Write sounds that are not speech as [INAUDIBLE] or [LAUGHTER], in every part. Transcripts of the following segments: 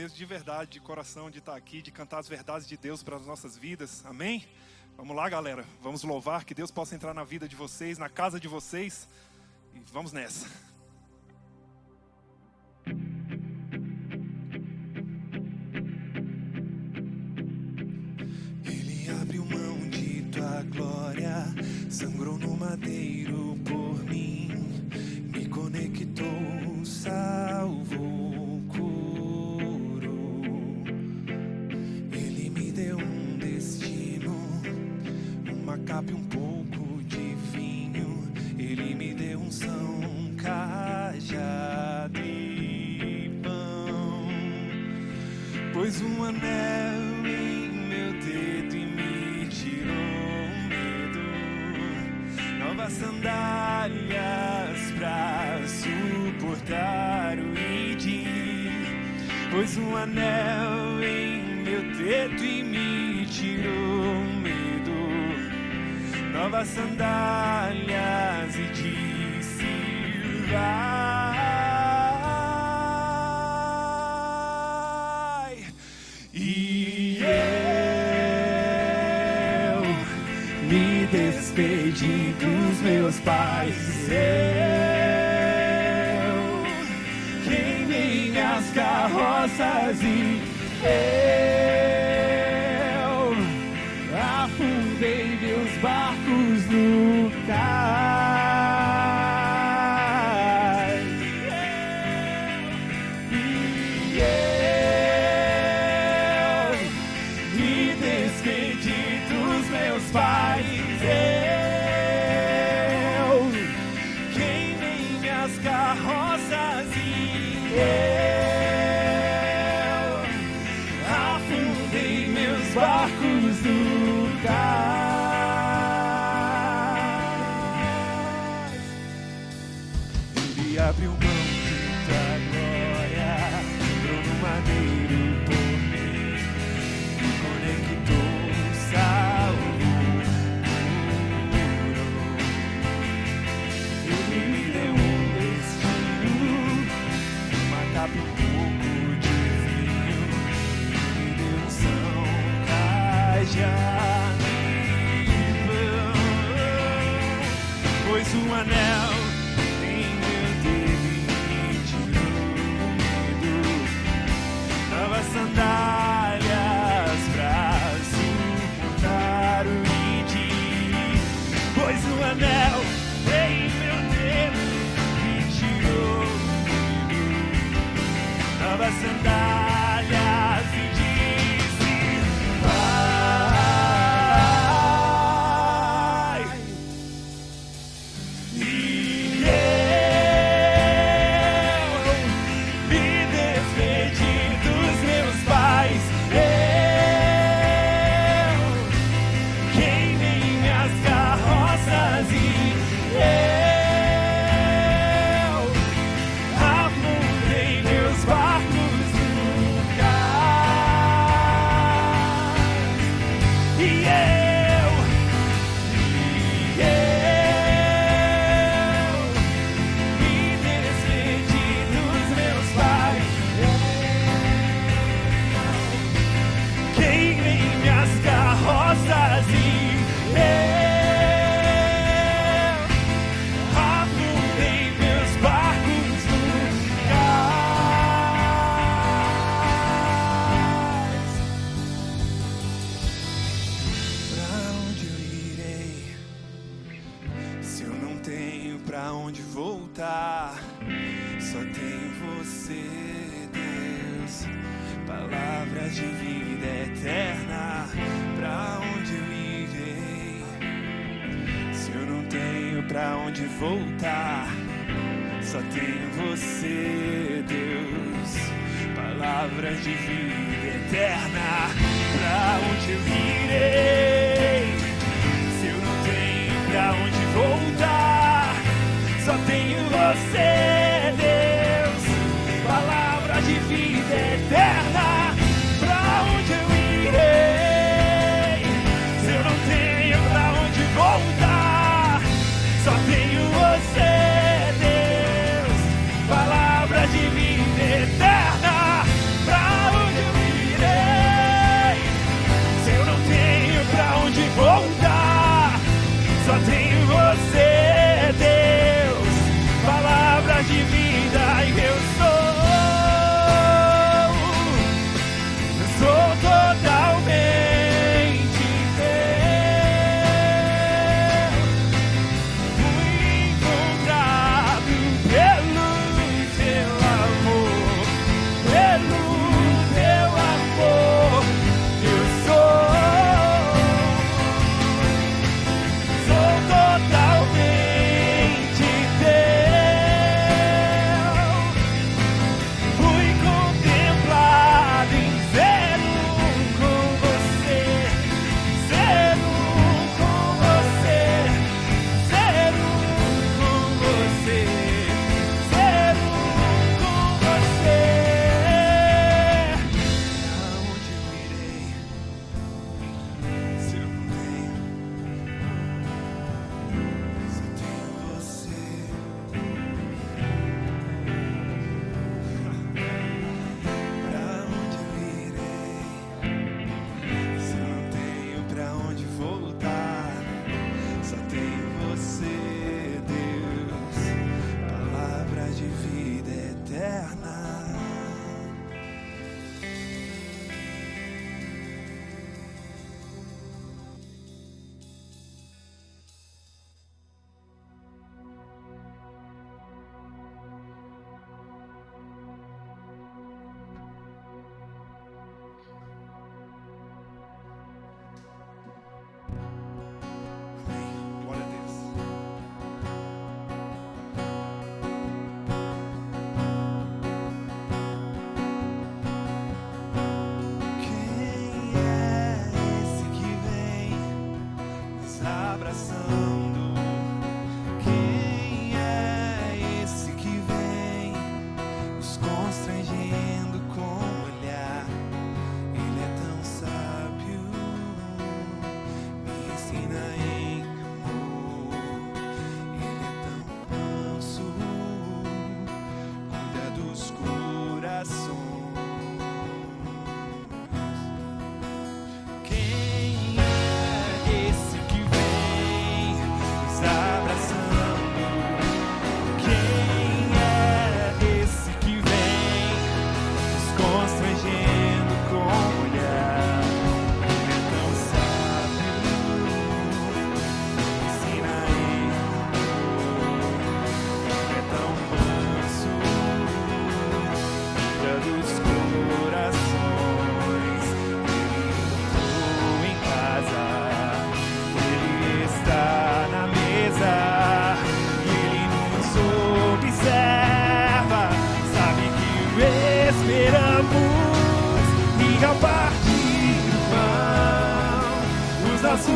mesmo de verdade, de coração, de estar aqui, de cantar as verdades de Deus para as nossas vidas. Amém? Vamos lá, galera. Vamos louvar que Deus possa entrar na vida de vocês, na casa de vocês. E vamos nessa. Ele abriu mão de tua glória, sangrou no madeiro por mim, me conectou, salvou uma capa e um pouco de vinho. Ele me deu um são, um cajado e pão. Pois um anel em meu dedo e me tirou medo. Novas sandálias pra suportar o idi. Pois um anel em meu dedo e me as sandálias e disse: Vai. E eu me despedi dos meus pais.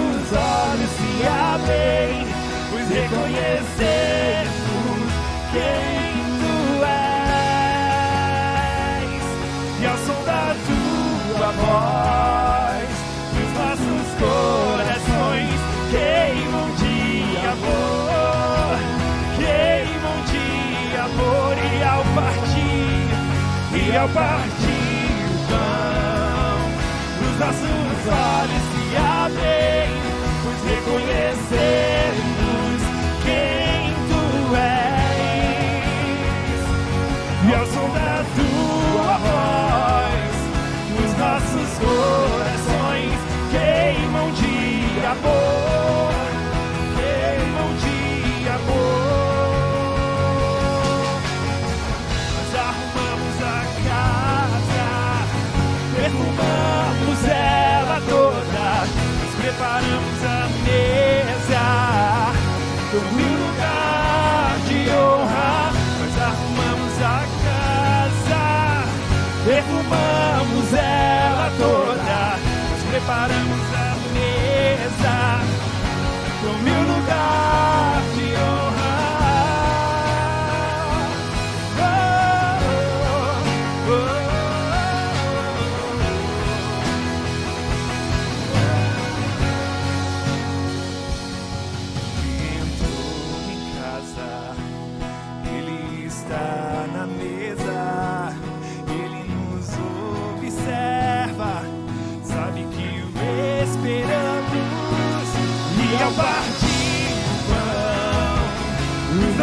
Nossos olhos se abrem, pois reconhecemos quem tu és. E ao som da tua voz, os nossos corações queimam de amor, queimam de amor e ao partir, e ao partir o pão, os nossos olhos pois lugar de honra. Nós arrumamos a casa, perfumamos ela toda, nós preparamos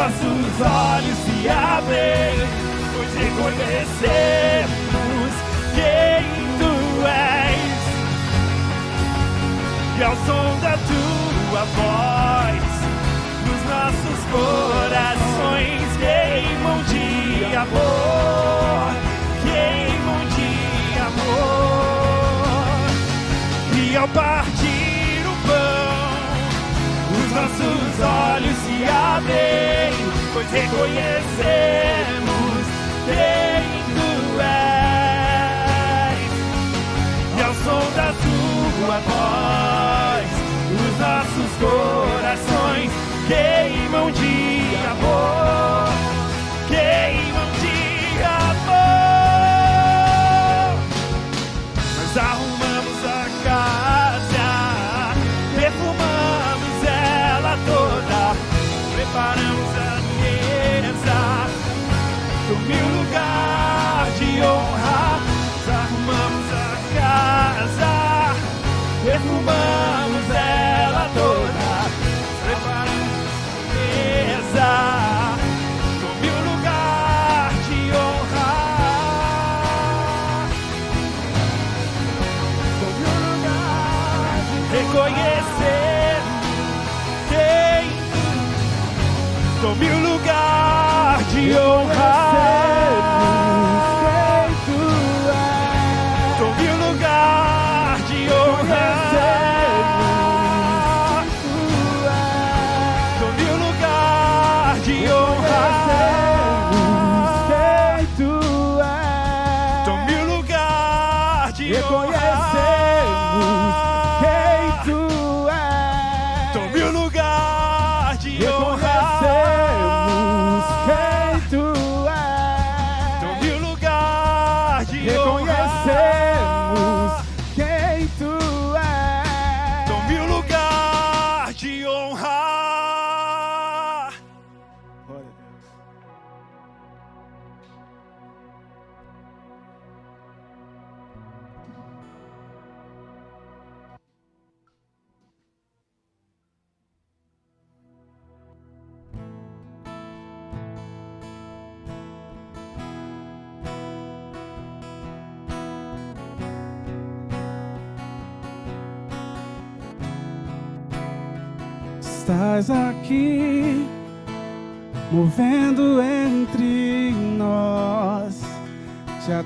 nossos olhos se abrem, pois reconhecemos quem tu és. E ao som da tua voz, nos nossos corações queimam de amor, queimam de amor. E ao partir o pão, os nossos olhos se abrem, pois reconhecemos quem tu és. E ao som da tua voz, os nossos corações queimam de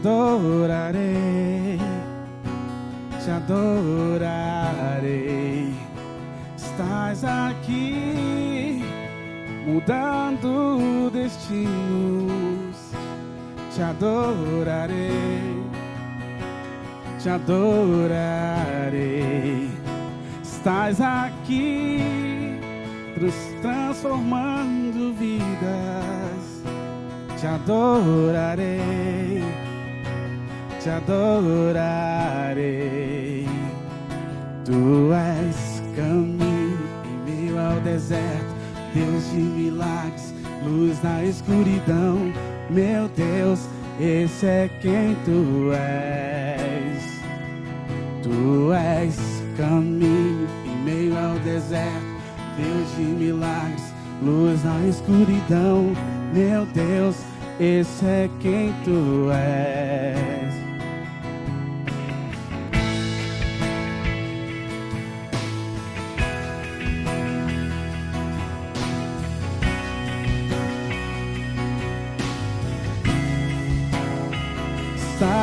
adorarei, te adorarei. Estás aqui, mudando destinos. Te adorarei, te adorarei. Estás aqui, transformando vidas. Te adorarei, te adorarei. Tu és caminho em meio ao deserto, Deus de milagres, luz na escuridão. Meu Deus, esse é quem tu és. Tu és caminho em meio ao deserto, Deus de milagres, luz na escuridão. Meu Deus, esse é quem tu és.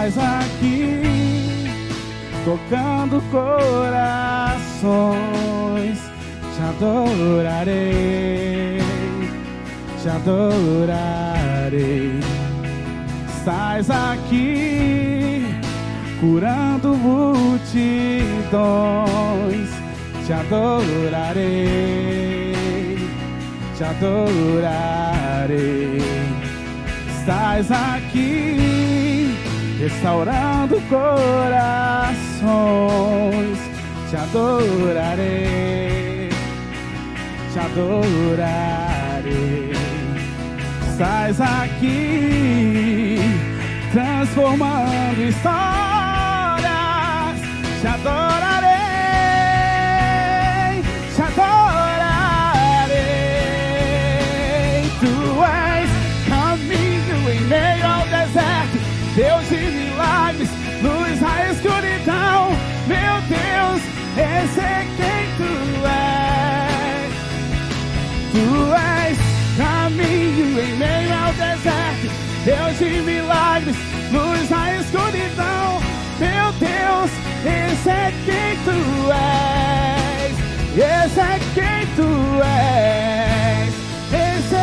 Estás aqui tocando corações. Te adorarei, te adorarei. Estás aqui curando multidões. Te adorarei, te adorarei. Estás aqui restaurando corações. Te adorarei, te adorarei. Estás aqui transformando histórias. Te adorarei, Esse é quem tu és. Tu és caminho em meio ao deserto, Deus de milagres, luz na escuridão. Meu Deus, esse é quem tu és. Esse é quem tu és. Esse é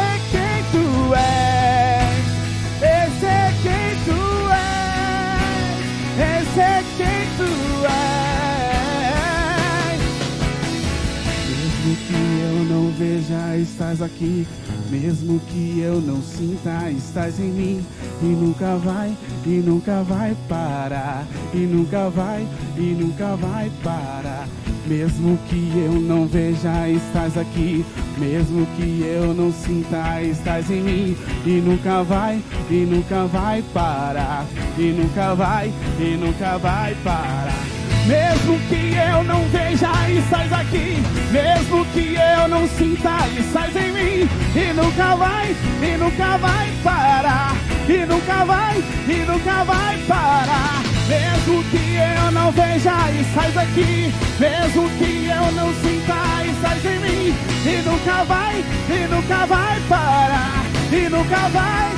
não veja, estás aqui. Mesmo que eu não sinta, estás em mim. E nunca vai, e nunca vai parar. E nunca vai, e nunca vai parar. Mesmo que eu não veja, estás aqui. Mesmo que eu não sinta, estás em mim. E nunca vai, e nunca vai parar. E nunca vai, e nunca vai parar. Mesmo que eu não veja, estás aqui. Mesmo que eu não sinta, estás em mim. E nunca vai, e nunca vai parar. E nunca vai, e nunca vai parar. Mesmo que eu não veja, estás aqui. Mesmo que eu não sinta, estás em mim. E nunca vai, e nunca vai parar. E nunca vai.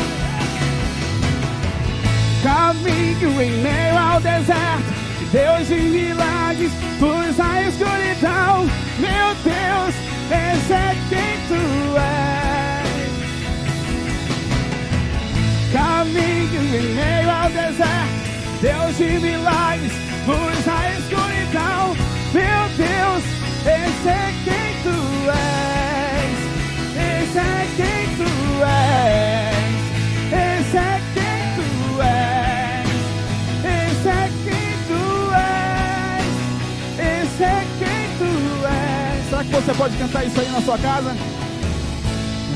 Caminho em meio ao deserto. Deus de milagres, luz na escuridão. Meu Deus, esse é quem tu és. Caminho em meio ao deserto. Deus de milagres, luz na escuridão. Meu Deus, esse é quem tu és. Esse é quem tu és. Você pode cantar isso aí na sua casa?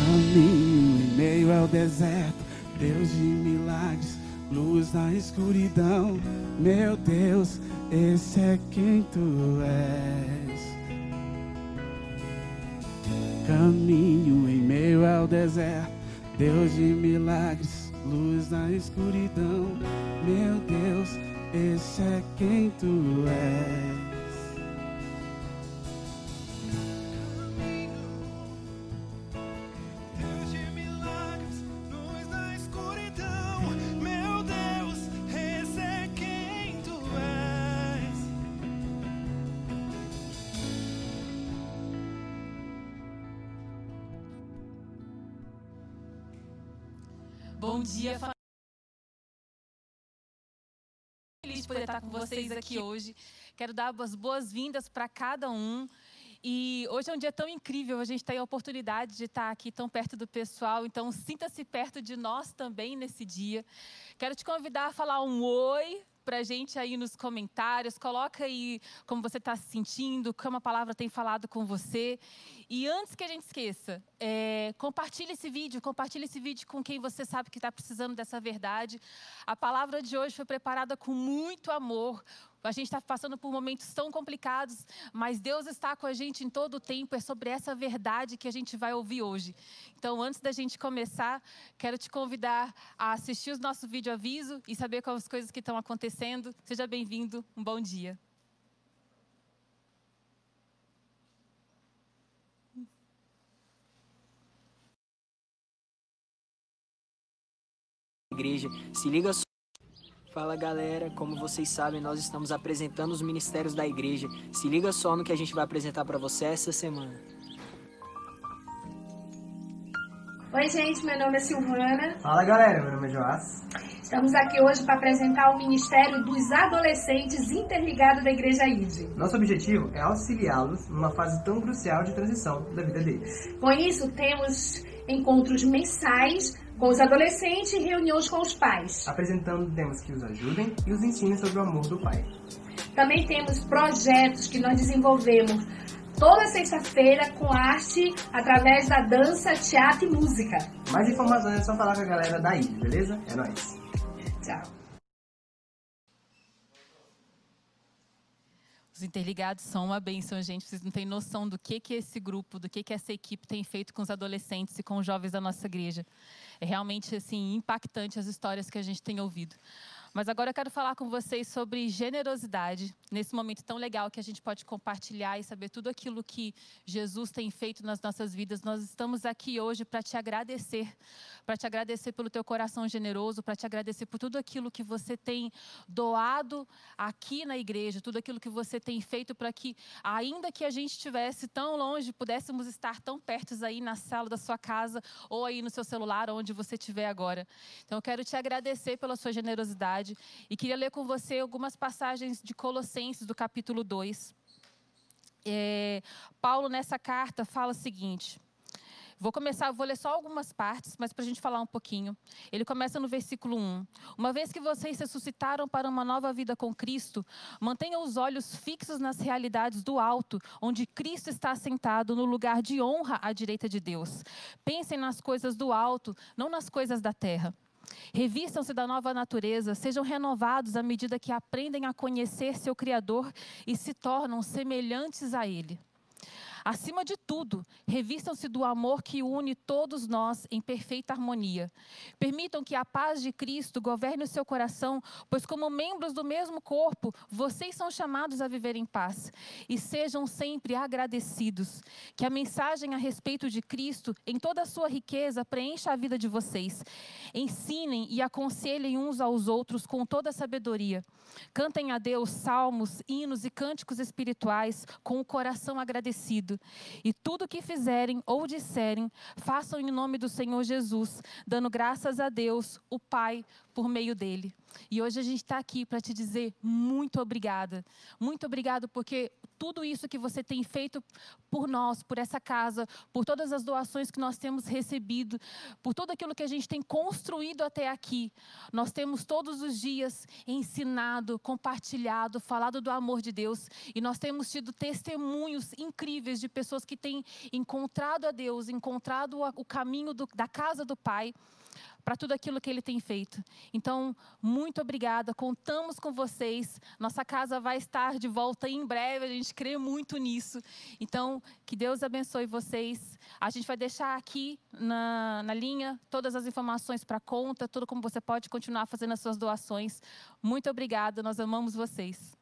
Caminho em meio ao deserto, Deus de milagres, luz na escuridão. Meu Deus, esse é quem tu és. Caminho em meio ao deserto, Deus de milagres, luz na escuridão. Meu Deus, esse é quem tu és. Bom dia. Feliz de poder estar com vocês aqui hoje. Quero dar as boas-vindas para cada um. E hoje é um dia tão incrível, a gente tem a oportunidade de estar aqui tão perto do pessoal, então sinta-se perto de nós também nesse dia. Quero te convidar a falar um oi para a gente aí nos comentários. Coloca aí como você está se sentindo, como a palavra tem falado com você. E antes que a gente esqueça, é, compartilhe esse vídeo, compartilhe esse vídeo com quem você sabe que está precisando dessa verdade. A palavra de hoje foi preparada com muito amor. A gente está passando por momentos tão complicados, mas Deus está com a gente em todo o tempo. É sobre essa verdade que a gente vai ouvir hoje. Então, antes da gente começar, quero te convidar a assistir o nosso vídeo aviso e saber quais as coisas que estão acontecendo. Seja bem-vindo, um bom dia. igreja. Se liga. Fala galera, como vocês sabem, nós estamos apresentando os ministérios da igreja. Se liga só no que a gente vai apresentar para você essa semana. Oi, gente, meu nome é Silvana. Fala galera, meu nome é Joás. Estamos aqui hoje para apresentar o Ministério dos Adolescentes Interligado da Igreja ID. Nosso objetivo é auxiliá-los numa fase tão crucial de transição da vida deles. Com isso, temos encontros mensais com os adolescentes e reuniões com os pais. Apresentando temas que os ajudem e os ensinem sobre o amor do Pai. Também temos projetos que nós desenvolvemos toda sexta-feira com arte através da dança, teatro e música. Mais informações é só falar com a galera da ilha, beleza? É nóis. Tchau. Os interligados são uma bênção, gente. Vocês não têm noção do que, que esse grupo, do que, que essa equipe tem feito com os adolescentes e com os jovens da nossa igreja. É realmente assim impactante as histórias que a gente tem ouvido. Mas agora eu quero falar com vocês sobre generosidade, nesse momento tão legal que a gente pode compartilhar e saber tudo aquilo que Jesus tem feito nas nossas vidas. Nós estamos aqui hoje para te agradecer, para te agradecer pelo teu coração generoso, para te agradecer por tudo aquilo que você tem doado aqui na igreja, tudo aquilo que você tem feito para que, ainda que a gente estivesse tão longe, pudéssemos estar tão perto aí na sala da sua casa ou aí no seu celular, onde você estiver agora. Então eu quero te agradecer pela sua generosidade e queria ler com você algumas passagens de Colossenses, do capítulo 2. É, Paulo, nessa carta, fala o seguinte. Vou começar, vou ler só algumas partes, mas para a gente falar um pouquinho. Ele começa no versículo 1. Uma vez que vocês ressuscitaram para uma nova vida com Cristo, mantenham os olhos fixos nas realidades do alto, onde Cristo está sentado no lugar de honra à direita de Deus. Pensem nas coisas do alto, não nas coisas da terra. Revistam-se da nova natureza, sejam renovados à medida que aprendem a conhecer seu Criador e se tornam semelhantes a Ele. Acima de tudo, revistam-se do amor que une todos nós em perfeita harmonia. Permitam que a paz de Cristo governe o seu coração, pois, como membros do mesmo corpo, vocês são chamados a viver em paz. E sejam sempre agradecidos. Que a mensagem a respeito de Cristo, em toda a sua riqueza, preencha a vida de vocês. Ensinem e aconselhem uns aos outros com toda a sabedoria. Cantem a Deus salmos, hinos e cânticos espirituais com o coração agradecido. E tudo o que fizerem ou disserem, façam em nome do Senhor Jesus, dando graças a Deus, o Pai, por meio dele. E hoje a gente está aqui para te dizer muito obrigada. Muito obrigado porque tudo isso que você tem feito por nós, por essa casa, por todas as doações que nós temos recebido, por tudo aquilo que a gente tem construído até aqui. Nós temos todos os dias ensinado, compartilhado, falado do amor de Deus e nós temos tido testemunhos incríveis de pessoas que têm encontrado a Deus, encontrado o caminho do, da casa do Pai para tudo aquilo que ele tem feito. Então, muito obrigada, contamos com vocês. Nossa casa vai estar de volta em breve, a gente crê muito nisso. Então, que Deus abençoe vocês. A gente vai deixar aqui na, na linha todas as informações para conta, tudo como você pode continuar fazendo as suas doações. Muito obrigada, nós amamos vocês.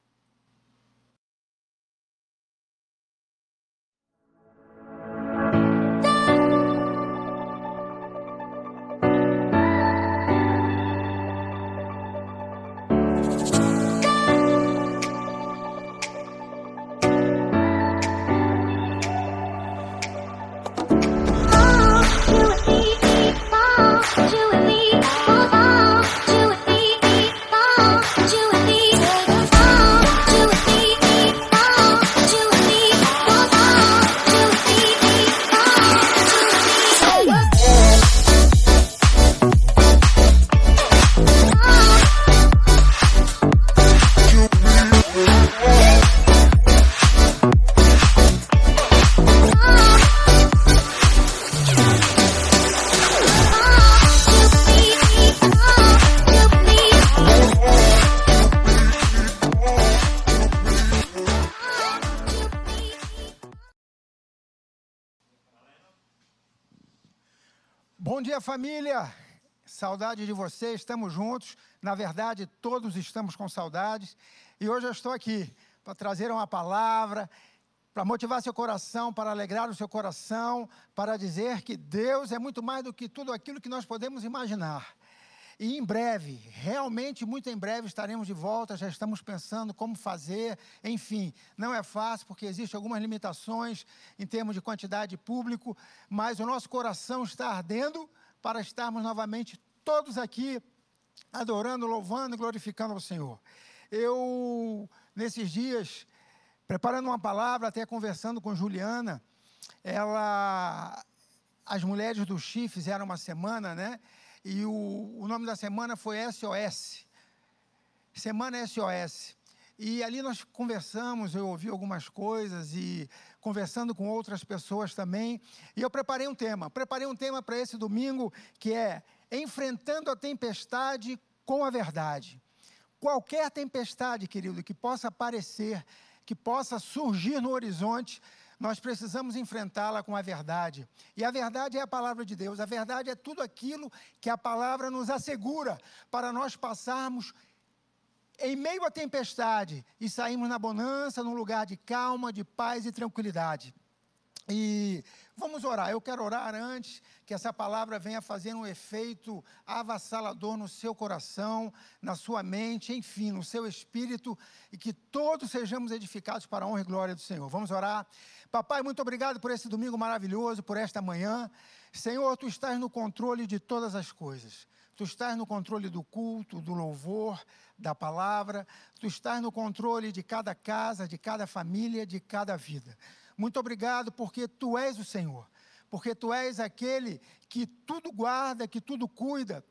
Família! Saudade de vocês, estamos juntos. Na verdade, todos estamos com saudades. E hoje eu estou aqui para trazer uma palavra, para motivar seu coração, para alegrar o seu coração, para dizer que Deus é muito mais do que tudo aquilo que nós podemos imaginar. E em breve, realmente muito em breve, estaremos de volta. Já estamos pensando como fazer. Enfim, não é fácil porque existem algumas limitações em termos de quantidade de público, mas o nosso coração está ardendo para estarmos novamente todos aqui adorando, louvando e glorificando ao Senhor. Eu, nesses dias, preparando uma palavra, até conversando com Juliana, ela, as mulheres do Chi fizeram uma semana, né? E o, o nome da semana foi SOS. Semana SOS. E ali nós conversamos, eu ouvi algumas coisas e conversando com outras pessoas também. E eu preparei um tema. Preparei um tema para esse domingo que é Enfrentando a Tempestade com a Verdade. Qualquer tempestade, querido, que possa aparecer, que possa surgir no horizonte, nós precisamos enfrentá-la com a verdade. E a verdade é a palavra de Deus. A verdade é tudo aquilo que a palavra nos assegura para nós passarmos em meio à tempestade e sairmos na bonança, num lugar de calma, de paz e tranquilidade. E vamos orar. Eu quero orar antes que essa palavra venha fazer um efeito avassalador no seu coração, na sua mente, enfim, no seu espírito, e que todos sejamos edificados para a honra e glória do Senhor. Vamos orar. Papai, muito obrigado por esse domingo maravilhoso, por esta manhã. Senhor, tu estás no controle de todas as coisas. Tu estás no controle do culto, do louvor, da palavra. Tu estás no controle de cada casa, de cada família, de cada vida. Muito obrigado porque tu és o Senhor, porque tu és aquele que tudo guarda, que tudo cuida,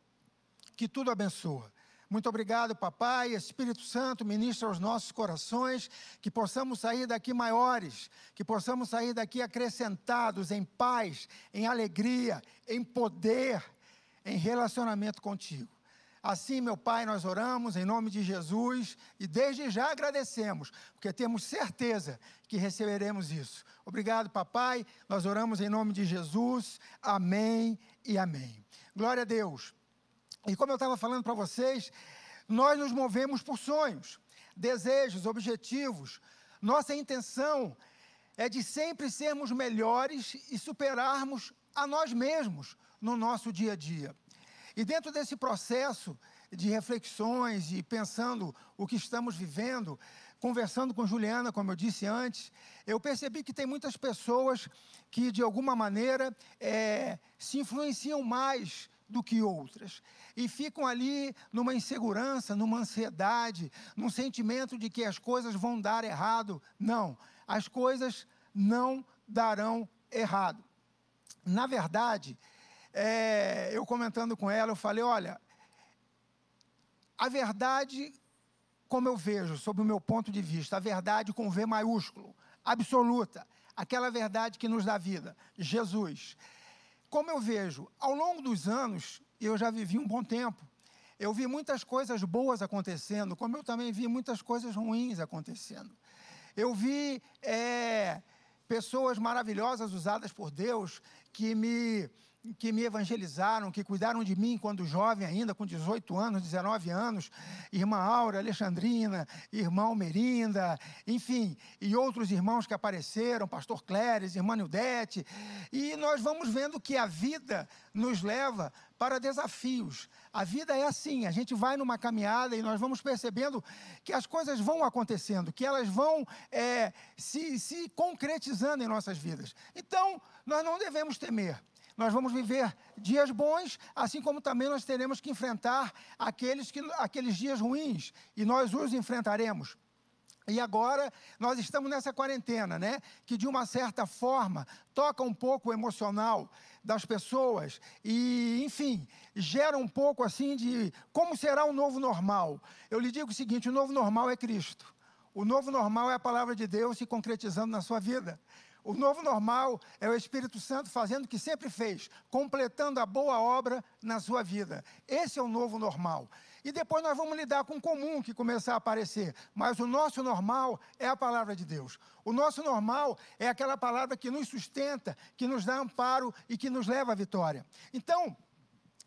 que tudo abençoa. Muito obrigado, papai, Espírito Santo, ministra aos nossos corações, que possamos sair daqui maiores, que possamos sair daqui acrescentados em paz, em alegria, em poder, em relacionamento contigo. Assim, meu Pai, nós oramos em nome de Jesus e desde já agradecemos, porque temos certeza que receberemos isso. Obrigado, papai. Nós oramos em nome de Jesus. Amém e amém. Glória a Deus. E como eu estava falando para vocês, nós nos movemos por sonhos, desejos, objetivos. Nossa intenção é de sempre sermos melhores e superarmos a nós mesmos no nosso dia a dia. E dentro desse processo de reflexões e pensando o que estamos vivendo, conversando com Juliana, como eu disse antes, eu percebi que tem muitas pessoas que, de alguma maneira, é, se influenciam mais do que outras. E ficam ali numa insegurança, numa ansiedade, num sentimento de que as coisas vão dar errado. Não, as coisas não darão errado. Na verdade, é, eu comentando com ela, eu falei: olha, a verdade, como eu vejo, sob o meu ponto de vista, a verdade com V maiúsculo, absoluta, aquela verdade que nos dá vida, Jesus. Como eu vejo, ao longo dos anos, eu já vivi um bom tempo, eu vi muitas coisas boas acontecendo, como eu também vi muitas coisas ruins acontecendo. Eu vi é, pessoas maravilhosas usadas por Deus que me que me evangelizaram, que cuidaram de mim quando jovem ainda, com 18 anos, 19 anos, irmã Aura, Alexandrina, irmão Merinda, enfim, e outros irmãos que apareceram, pastor Cléres, irmã Nildete, e nós vamos vendo que a vida nos leva para desafios. A vida é assim, a gente vai numa caminhada e nós vamos percebendo que as coisas vão acontecendo, que elas vão é, se, se concretizando em nossas vidas. Então, nós não devemos temer. Nós vamos viver dias bons, assim como também nós teremos que enfrentar aqueles, que, aqueles dias ruins, e nós os enfrentaremos. E agora nós estamos nessa quarentena, né? Que de uma certa forma toca um pouco o emocional das pessoas e, enfim, gera um pouco assim de como será o novo normal. Eu lhe digo o seguinte: o novo normal é Cristo. O novo normal é a palavra de Deus se concretizando na sua vida. O novo normal é o Espírito Santo fazendo o que sempre fez, completando a boa obra na sua vida. Esse é o novo normal. E depois nós vamos lidar com o comum que começar a aparecer. Mas o nosso normal é a palavra de Deus. O nosso normal é aquela palavra que nos sustenta, que nos dá amparo e que nos leva à vitória. Então,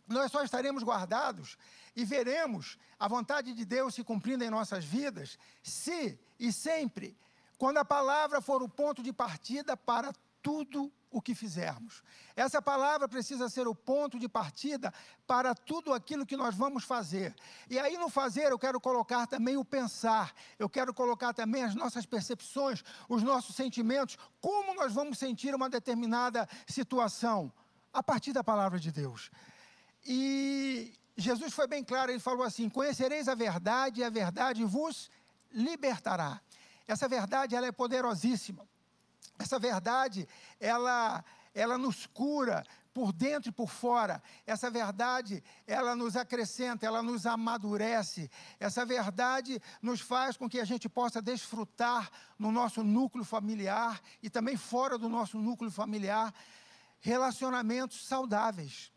nós só estaremos guardados e veremos a vontade de Deus se cumprindo em nossas vidas se e sempre quando a palavra for o ponto de partida para tudo o que fizermos. Essa palavra precisa ser o ponto de partida para tudo aquilo que nós vamos fazer. E aí, no fazer, eu quero colocar também o pensar, eu quero colocar também as nossas percepções, os nossos sentimentos, como nós vamos sentir uma determinada situação, a partir da palavra de Deus. E Jesus foi bem claro, ele falou assim: Conhecereis a verdade, e a verdade vos libertará. Essa verdade ela é poderosíssima. Essa verdade ela ela nos cura por dentro e por fora. Essa verdade, ela nos acrescenta, ela nos amadurece. Essa verdade nos faz com que a gente possa desfrutar no nosso núcleo familiar e também fora do nosso núcleo familiar relacionamentos saudáveis.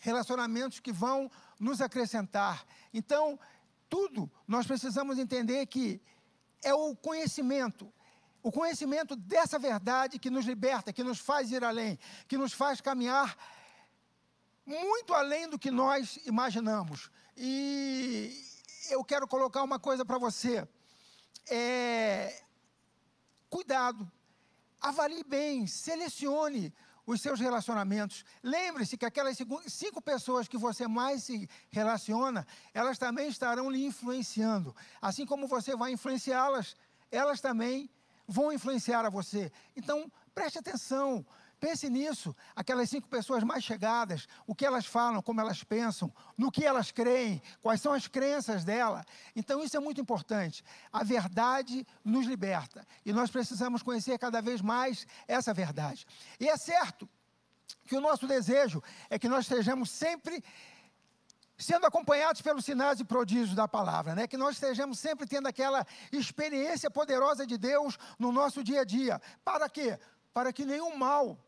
Relacionamentos que vão nos acrescentar. Então, tudo nós precisamos entender que é o conhecimento. O conhecimento dessa verdade que nos liberta, que nos faz ir além, que nos faz caminhar muito além do que nós imaginamos. E eu quero colocar uma coisa para você. É, cuidado, avalie bem, selecione os seus relacionamentos. Lembre-se que aquelas cinco pessoas que você mais se relaciona, elas também estarão lhe influenciando. Assim como você vai influenciá-las, elas também vão influenciar a você. Então, preste atenção. Pense nisso, aquelas cinco pessoas mais chegadas, o que elas falam, como elas pensam, no que elas creem, quais são as crenças dela. Então isso é muito importante. A verdade nos liberta e nós precisamos conhecer cada vez mais essa verdade. E é certo que o nosso desejo é que nós estejamos sempre sendo acompanhados pelos sinais e prodígios da palavra, né? Que nós estejamos sempre tendo aquela experiência poderosa de Deus no nosso dia a dia. Para quê? Para que nenhum mal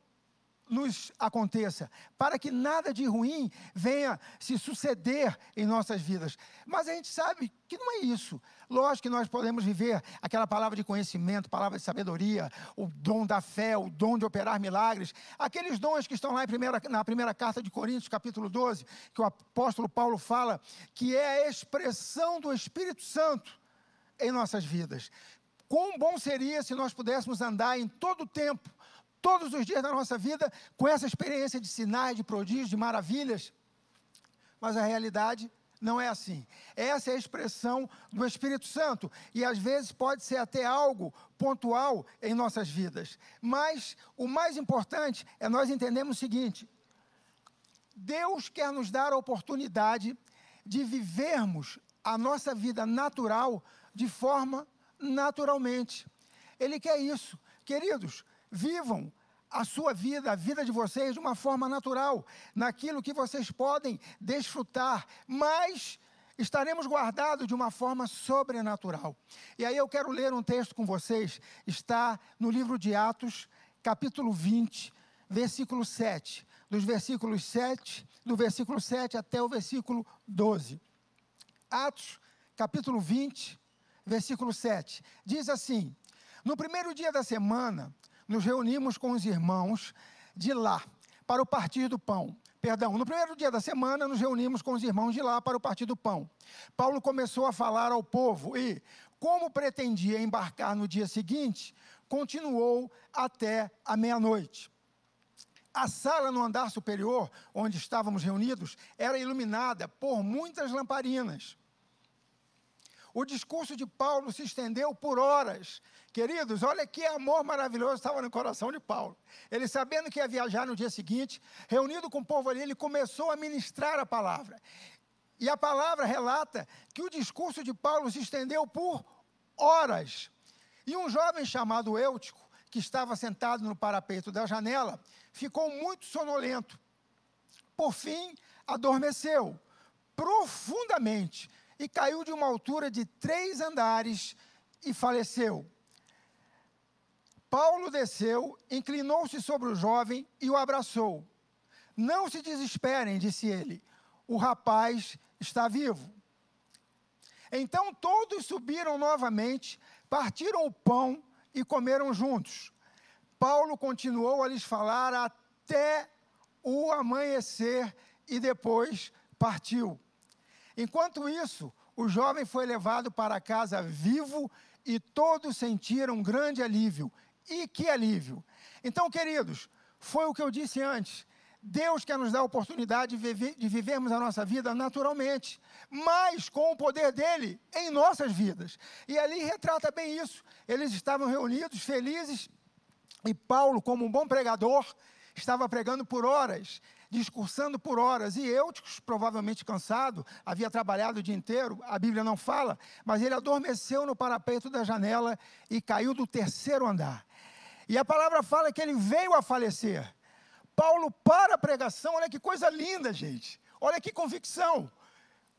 nos aconteça, para que nada de ruim venha se suceder em nossas vidas. Mas a gente sabe que não é isso. Lógico que nós podemos viver aquela palavra de conhecimento, palavra de sabedoria, o dom da fé, o dom de operar milagres, aqueles dons que estão lá primeira, na primeira carta de Coríntios, capítulo 12, que o apóstolo Paulo fala, que é a expressão do Espírito Santo em nossas vidas. Quão bom seria se nós pudéssemos andar em todo o tempo todos os dias da nossa vida com essa experiência de sinais, de prodígios, de maravilhas. Mas a realidade não é assim. Essa é a expressão do Espírito Santo e às vezes pode ser até algo pontual em nossas vidas. Mas o mais importante é nós entendermos o seguinte: Deus quer nos dar a oportunidade de vivermos a nossa vida natural de forma naturalmente. Ele quer isso. Queridos, Vivam a sua vida, a vida de vocês, de uma forma natural, naquilo que vocês podem desfrutar, mas estaremos guardados de uma forma sobrenatural. E aí eu quero ler um texto com vocês, está no livro de Atos, capítulo 20, versículo 7. Dos versículos 7, do versículo 7 até o versículo 12. Atos, capítulo 20, versículo 7. Diz assim: No primeiro dia da semana, nos reunimos com os irmãos de lá para o partir do pão. Perdão, no primeiro dia da semana nos reunimos com os irmãos de lá para o partir do pão. Paulo começou a falar ao povo e, como pretendia embarcar no dia seguinte, continuou até a meia-noite. A sala no andar superior, onde estávamos reunidos, era iluminada por muitas lamparinas. O discurso de Paulo se estendeu por horas. Queridos, olha que amor maravilhoso estava no coração de Paulo. Ele, sabendo que ia viajar no dia seguinte, reunido com o povo ali, ele começou a ministrar a palavra. E a palavra relata que o discurso de Paulo se estendeu por horas. E um jovem chamado Eutico, que estava sentado no parapeito da janela, ficou muito sonolento. Por fim, adormeceu profundamente e caiu de uma altura de três andares e faleceu. Paulo desceu, inclinou-se sobre o jovem e o abraçou. Não se desesperem, disse ele, o rapaz está vivo. Então todos subiram novamente, partiram o pão e comeram juntos. Paulo continuou a lhes falar até o amanhecer e depois partiu. Enquanto isso, o jovem foi levado para casa vivo e todos sentiram grande alívio. E que alívio! Então, queridos, foi o que eu disse antes. Deus quer nos dar a oportunidade de, viver, de vivermos a nossa vida naturalmente, mas com o poder dele em nossas vidas. E ali retrata bem isso. Eles estavam reunidos, felizes, e Paulo, como um bom pregador, estava pregando por horas, discursando por horas. E Eutico, provavelmente cansado, havia trabalhado o dia inteiro, a Bíblia não fala, mas ele adormeceu no parapeito da janela e caiu do terceiro andar. E a palavra fala que ele veio a falecer. Paulo para a pregação, olha que coisa linda, gente. Olha que convicção.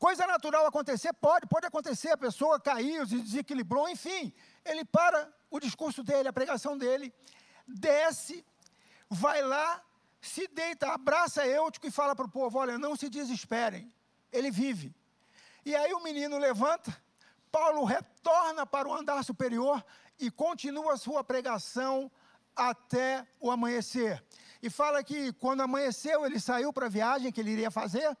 Coisa natural acontecer, pode, pode acontecer, a pessoa caiu, se desequilibrou, enfim. Ele para o discurso dele, a pregação dele, desce, vai lá, se deita, abraça Eutico e fala para o povo: olha, não se desesperem, ele vive. E aí o menino levanta, Paulo retorna para o andar superior e continua a sua pregação até o amanhecer. E fala que quando amanheceu, ele saiu para a viagem que ele iria fazer.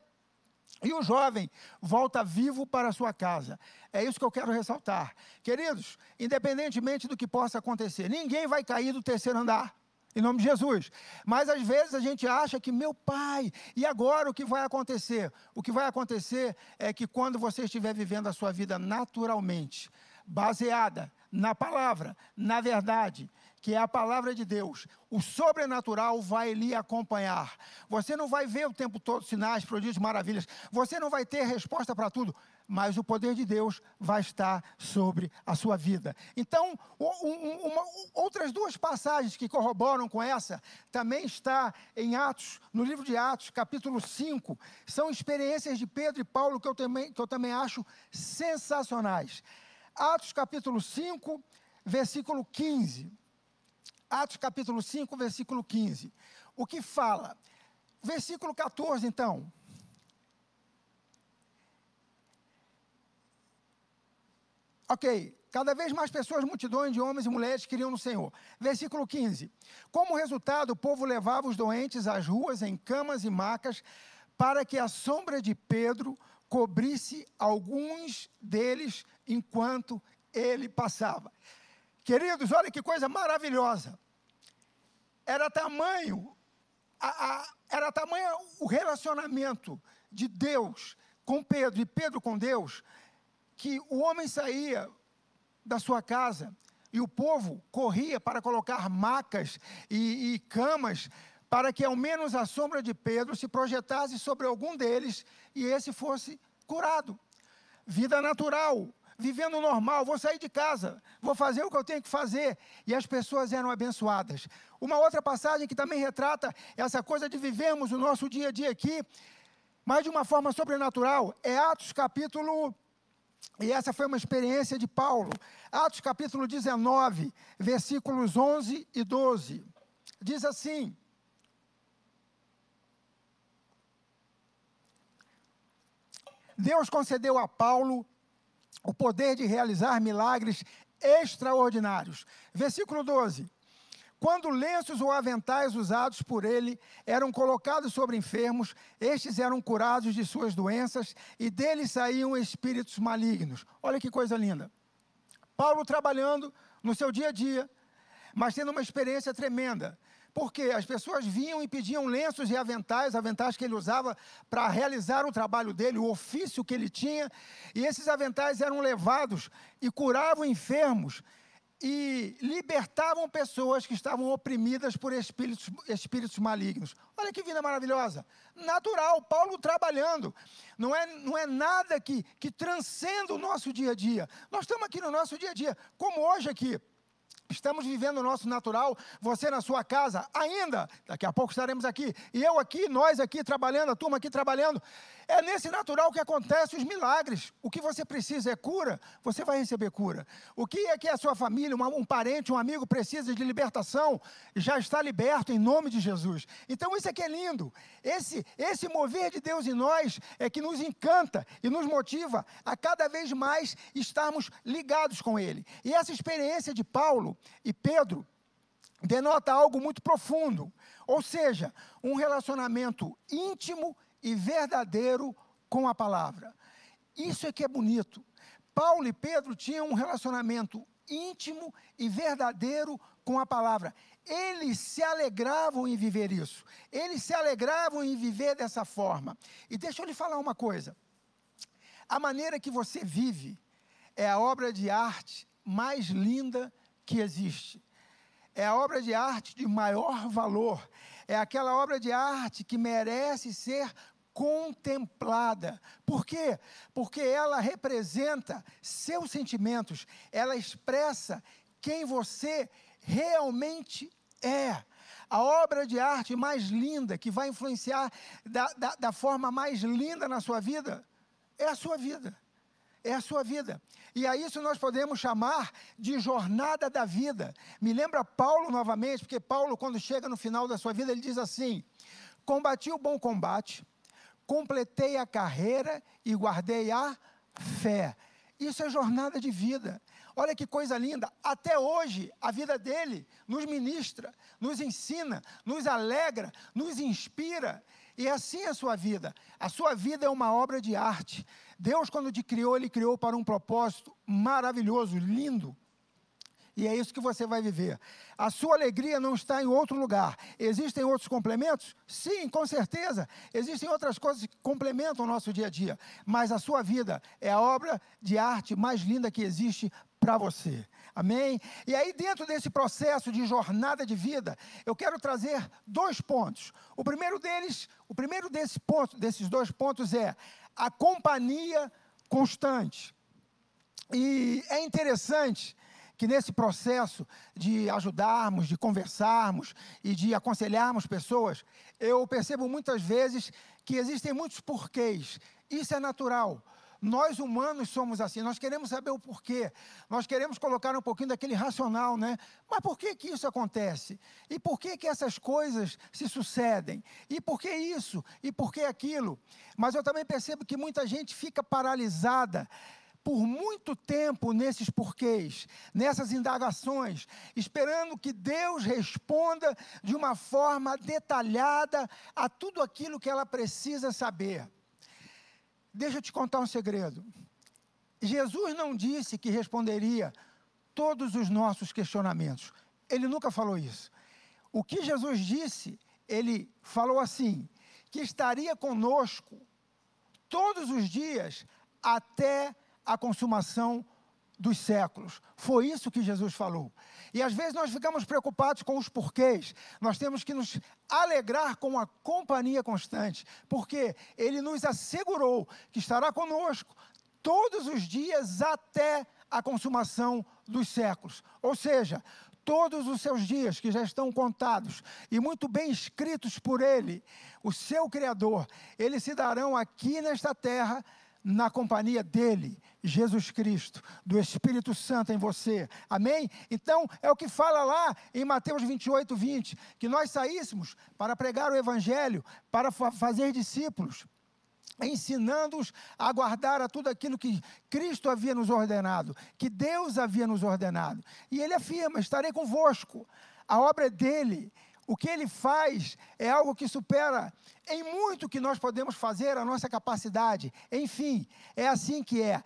E o jovem volta vivo para sua casa. É isso que eu quero ressaltar. Queridos, independentemente do que possa acontecer, ninguém vai cair do terceiro andar. Em nome de Jesus. Mas às vezes a gente acha que, meu pai, e agora o que vai acontecer? O que vai acontecer é que quando você estiver vivendo a sua vida naturalmente, baseada na palavra, na verdade, que é a palavra de Deus, o sobrenatural vai lhe acompanhar. Você não vai ver o tempo todo sinais, prodígios, maravilhas. Você não vai ter resposta para tudo, mas o poder de Deus vai estar sobre a sua vida. Então, um, uma, outras duas passagens que corroboram com essa, também está em Atos, no livro de Atos, capítulo 5. São experiências de Pedro e Paulo que eu também, que eu também acho sensacionais. Atos capítulo 5, versículo 15. Atos capítulo 5, versículo 15. O que fala? Versículo 14, então. Ok, cada vez mais pessoas, multidões de homens e mulheres queriam no Senhor. Versículo 15. Como resultado, o povo levava os doentes às ruas em camas e macas, para que a sombra de Pedro cobrisse alguns deles enquanto ele passava. Queridos, olha que coisa maravilhosa. Era tamanho, a, a, era tamanho o relacionamento de Deus com Pedro e Pedro com Deus, que o homem saía da sua casa e o povo corria para colocar macas e, e camas para que ao menos a sombra de Pedro se projetasse sobre algum deles e esse fosse curado. Vida natural, vivendo normal, vou sair de casa, vou fazer o que eu tenho que fazer. E as pessoas eram abençoadas. Uma outra passagem que também retrata essa coisa de vivermos o nosso dia a dia aqui, mas de uma forma sobrenatural, é Atos capítulo. E essa foi uma experiência de Paulo. Atos capítulo 19, versículos 11 e 12. Diz assim: Deus concedeu a Paulo o poder de realizar milagres extraordinários. Versículo 12. Quando lenços ou aventais usados por ele eram colocados sobre enfermos, estes eram curados de suas doenças e deles saíam espíritos malignos. Olha que coisa linda. Paulo trabalhando no seu dia a dia, mas tendo uma experiência tremenda. Porque as pessoas vinham e pediam lenços e aventais, aventais que ele usava para realizar o trabalho dele, o ofício que ele tinha, e esses aventais eram levados e curavam enfermos e libertavam pessoas que estavam oprimidas por espíritos, espíritos malignos. Olha que vida maravilhosa. Natural, Paulo trabalhando. Não é, não é nada que, que transcenda o nosso dia a dia. Nós estamos aqui no nosso dia a dia, como hoje aqui. Estamos vivendo o nosso natural, você na sua casa, ainda, daqui a pouco estaremos aqui, e eu aqui, nós aqui trabalhando, a turma aqui trabalhando. É nesse natural que acontecem os milagres. O que você precisa é cura, você vai receber cura. O que é que a sua família, um parente, um amigo precisa de libertação, já está liberto em nome de Jesus. Então isso é que é lindo. Esse, esse mover de Deus em nós é que nos encanta e nos motiva a cada vez mais estarmos ligados com Ele. E essa experiência de Paulo e Pedro denota algo muito profundo, ou seja, um relacionamento íntimo e verdadeiro com a palavra. Isso é que é bonito. Paulo e Pedro tinham um relacionamento íntimo e verdadeiro com a palavra. Eles se alegravam em viver isso. Eles se alegravam em viver dessa forma. E deixa eu lhe falar uma coisa. A maneira que você vive é a obra de arte mais linda que existe. É a obra de arte de maior valor. É aquela obra de arte que merece ser contemplada. Por quê? Porque ela representa seus sentimentos, ela expressa quem você realmente é. A obra de arte mais linda, que vai influenciar da, da, da forma mais linda na sua vida, é a sua vida. É a sua vida. E a isso nós podemos chamar de jornada da vida. Me lembra Paulo novamente, porque Paulo, quando chega no final da sua vida, ele diz assim: Combati o bom combate, completei a carreira e guardei a fé. Isso é jornada de vida. Olha que coisa linda. Até hoje, a vida dele nos ministra, nos ensina, nos alegra, nos inspira. E é assim a sua vida. A sua vida é uma obra de arte. Deus, quando te criou, Ele criou para um propósito maravilhoso, lindo. E é isso que você vai viver. A sua alegria não está em outro lugar. Existem outros complementos? Sim, com certeza. Existem outras coisas que complementam o nosso dia a dia. Mas a sua vida é a obra de arte mais linda que existe para você. Amém? E aí, dentro desse processo de jornada de vida, eu quero trazer dois pontos. O primeiro deles, o primeiro desse ponto, desses dois pontos é a companhia constante. E é interessante que nesse processo de ajudarmos, de conversarmos e de aconselharmos pessoas, eu percebo muitas vezes que existem muitos porquês. Isso é natural. Nós humanos somos assim, nós queremos saber o porquê, nós queremos colocar um pouquinho daquele racional, né? Mas por que que isso acontece? E por que que essas coisas se sucedem? E por que isso? E por que aquilo? Mas eu também percebo que muita gente fica paralisada por muito tempo nesses porquês, nessas indagações, esperando que Deus responda de uma forma detalhada a tudo aquilo que ela precisa saber. Deixa eu te contar um segredo. Jesus não disse que responderia todos os nossos questionamentos. Ele nunca falou isso. O que Jesus disse, ele falou assim: que estaria conosco todos os dias até a consumação dos séculos. Foi isso que Jesus falou. E às vezes nós ficamos preocupados com os porquês. Nós temos que nos alegrar com a companhia constante, porque ele nos assegurou que estará conosco todos os dias até a consumação dos séculos. Ou seja, todos os seus dias que já estão contados e muito bem escritos por ele, o seu criador, eles se darão aqui nesta terra na companhia dele, Jesus Cristo, do Espírito Santo em você. Amém? Então, é o que fala lá em Mateus 28, 20, que nós saíssemos para pregar o Evangelho, para fa fazer discípulos ensinando-os a guardar a tudo aquilo que Cristo havia nos ordenado, que Deus havia nos ordenado. E ele afirma: estarei convosco. A obra é dele, o que ele faz é algo que supera em muito que nós podemos fazer a nossa capacidade. Enfim, é assim que é.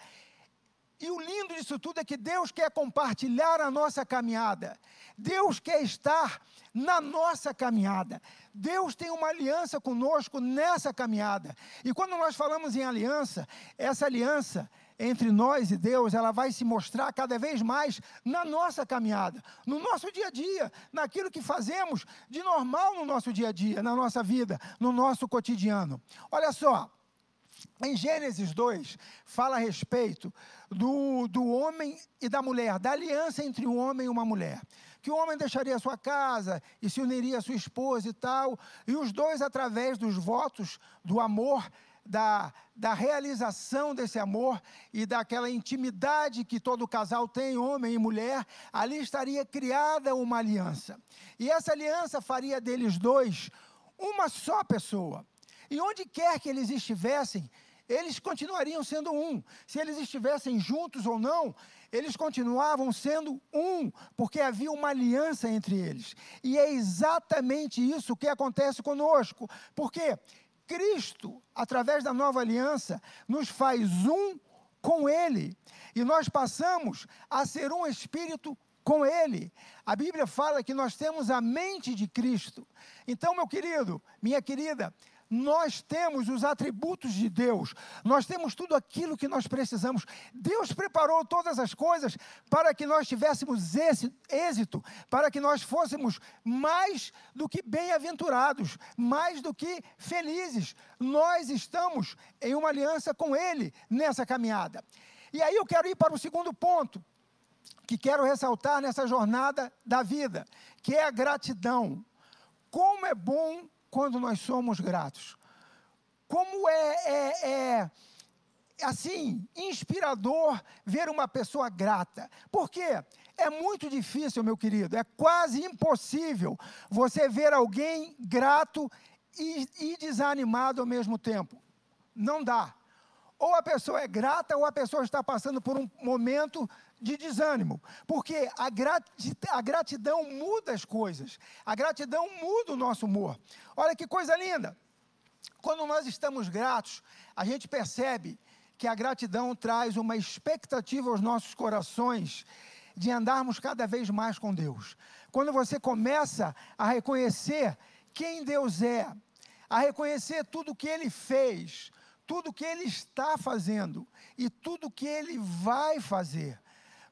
E o lindo disso tudo é que Deus quer compartilhar a nossa caminhada. Deus quer estar na nossa caminhada. Deus tem uma aliança conosco nessa caminhada. E quando nós falamos em aliança, essa aliança entre nós e Deus, ela vai se mostrar cada vez mais na nossa caminhada, no nosso dia a dia, naquilo que fazemos de normal no nosso dia a dia, na nossa vida, no nosso cotidiano. Olha só, em Gênesis 2, fala a respeito do, do homem e da mulher, da aliança entre um homem e uma mulher. Que o homem deixaria a sua casa e se uniria à sua esposa e tal, e os dois, através dos votos do amor, da, da realização desse amor e daquela intimidade que todo casal tem, homem e mulher, ali estaria criada uma aliança. E essa aliança faria deles dois uma só pessoa. E onde quer que eles estivessem, eles continuariam sendo um. Se eles estivessem juntos ou não, eles continuavam sendo um, porque havia uma aliança entre eles. E é exatamente isso que acontece conosco. Porque Cristo, através da nova aliança, nos faz um com Ele. E nós passamos a ser um espírito com Ele. A Bíblia fala que nós temos a mente de Cristo. Então, meu querido, minha querida, nós temos os atributos de Deus, nós temos tudo aquilo que nós precisamos. Deus preparou todas as coisas para que nós tivéssemos êxito, para que nós fôssemos mais do que bem-aventurados, mais do que felizes. Nós estamos em uma aliança com Ele nessa caminhada. E aí eu quero ir para o segundo ponto, que quero ressaltar nessa jornada da vida, que é a gratidão. Como é bom quando nós somos gratos. Como é, é, é assim, inspirador ver uma pessoa grata. Por quê? É muito difícil, meu querido, é quase impossível você ver alguém grato e, e, desanimado ao mesmo tempo. Não dá. Ou a pessoa é grata, ou a pessoa está passando por um momento de desânimo, porque a, a gratidão muda as coisas, a gratidão muda o nosso humor. Olha que coisa linda! Quando nós estamos gratos, a gente percebe que a gratidão traz uma expectativa aos nossos corações de andarmos cada vez mais com Deus. Quando você começa a reconhecer quem Deus é, a reconhecer tudo que Ele fez, tudo que Ele está fazendo e tudo que Ele vai fazer,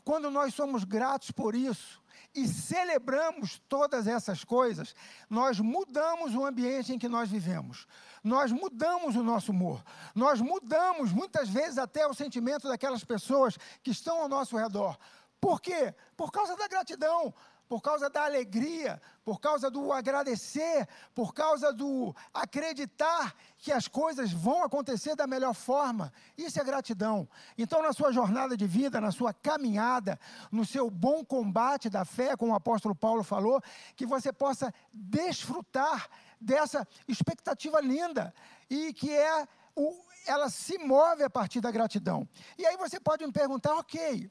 quando nós somos gratos por isso e celebramos todas essas coisas, nós mudamos o ambiente em que nós vivemos. Nós mudamos o nosso humor. Nós mudamos muitas vezes até o sentimento daquelas pessoas que estão ao nosso redor. Por quê? Por causa da gratidão por causa da alegria, por causa do agradecer, por causa do acreditar que as coisas vão acontecer da melhor forma. Isso é gratidão. Então, na sua jornada de vida, na sua caminhada, no seu bom combate da fé, como o apóstolo Paulo falou, que você possa desfrutar dessa expectativa linda e que é o, ela se move a partir da gratidão. E aí você pode me perguntar, ok,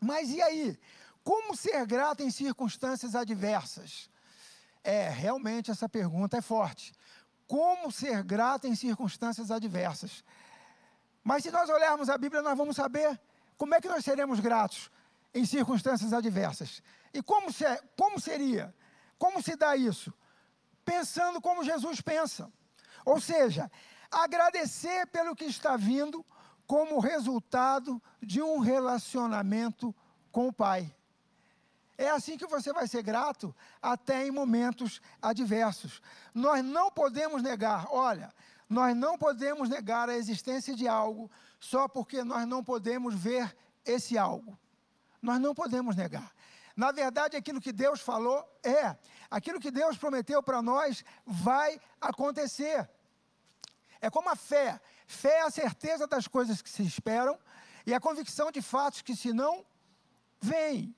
mas e aí? Como ser grato em circunstâncias adversas? É, realmente essa pergunta é forte. Como ser grato em circunstâncias adversas? Mas se nós olharmos a Bíblia, nós vamos saber como é que nós seremos gratos em circunstâncias adversas. E como, se, como seria? Como se dá isso? Pensando como Jesus pensa. Ou seja, agradecer pelo que está vindo como resultado de um relacionamento com o Pai. É assim que você vai ser grato até em momentos adversos. Nós não podemos negar, olha, nós não podemos negar a existência de algo só porque nós não podemos ver esse algo. Nós não podemos negar. Na verdade, aquilo que Deus falou é, aquilo que Deus prometeu para nós vai acontecer. É como a fé. Fé é a certeza das coisas que se esperam e a convicção de fatos que se não vêm.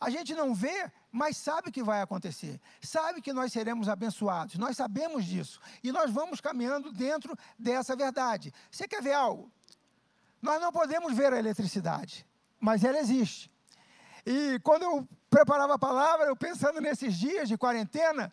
A gente não vê, mas sabe que vai acontecer. Sabe que nós seremos abençoados. Nós sabemos disso. E nós vamos caminhando dentro dessa verdade. Você quer ver algo? Nós não podemos ver a eletricidade, mas ela existe. E quando eu preparava a palavra, eu pensando nesses dias de quarentena,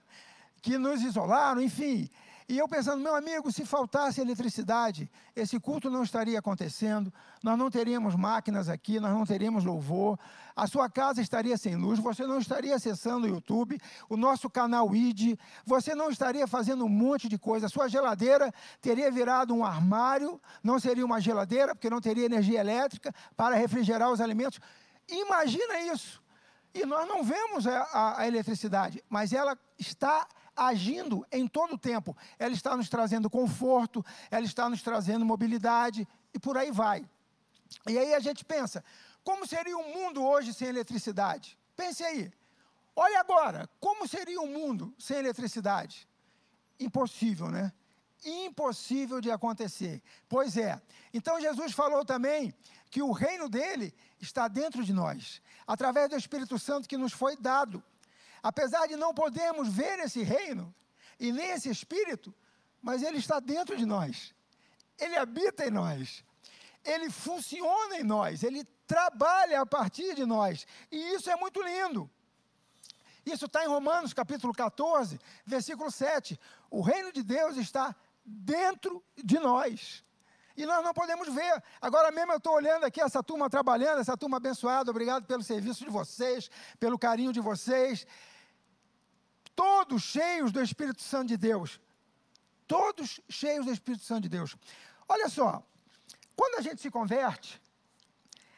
que nos isolaram, enfim, e eu pensando, meu amigo, se faltasse eletricidade, esse culto não estaria acontecendo, nós não teríamos máquinas aqui, nós não teríamos louvor, a sua casa estaria sem luz, você não estaria acessando o YouTube, o nosso canal ID, você não estaria fazendo um monte de coisa, a sua geladeira teria virado um armário, não seria uma geladeira, porque não teria energia elétrica para refrigerar os alimentos. Imagina isso. E nós não vemos a, a, a eletricidade, mas ela está agindo em todo o tempo. Ela está nos trazendo conforto, ela está nos trazendo mobilidade e por aí vai. E aí a gente pensa, como seria o mundo hoje sem eletricidade? Pense aí. Olha agora, como seria o mundo sem eletricidade? Impossível, né? impossível de acontecer. Pois é. Então Jesus falou também que o reino dele está dentro de nós, através do Espírito Santo que nos foi dado. Apesar de não podermos ver esse reino e nem esse Espírito, mas ele está dentro de nós. Ele habita em nós. Ele funciona em nós, ele trabalha a partir de nós. E isso é muito lindo. Isso está em Romanos capítulo 14, versículo 7. O reino de Deus está dentro de nós. E nós não podemos ver. Agora mesmo eu estou olhando aqui essa turma trabalhando, essa turma abençoada. Obrigado pelo serviço de vocês, pelo carinho de vocês. Todos cheios do Espírito Santo de Deus. Todos cheios do Espírito Santo de Deus. Olha só, quando a gente se converte,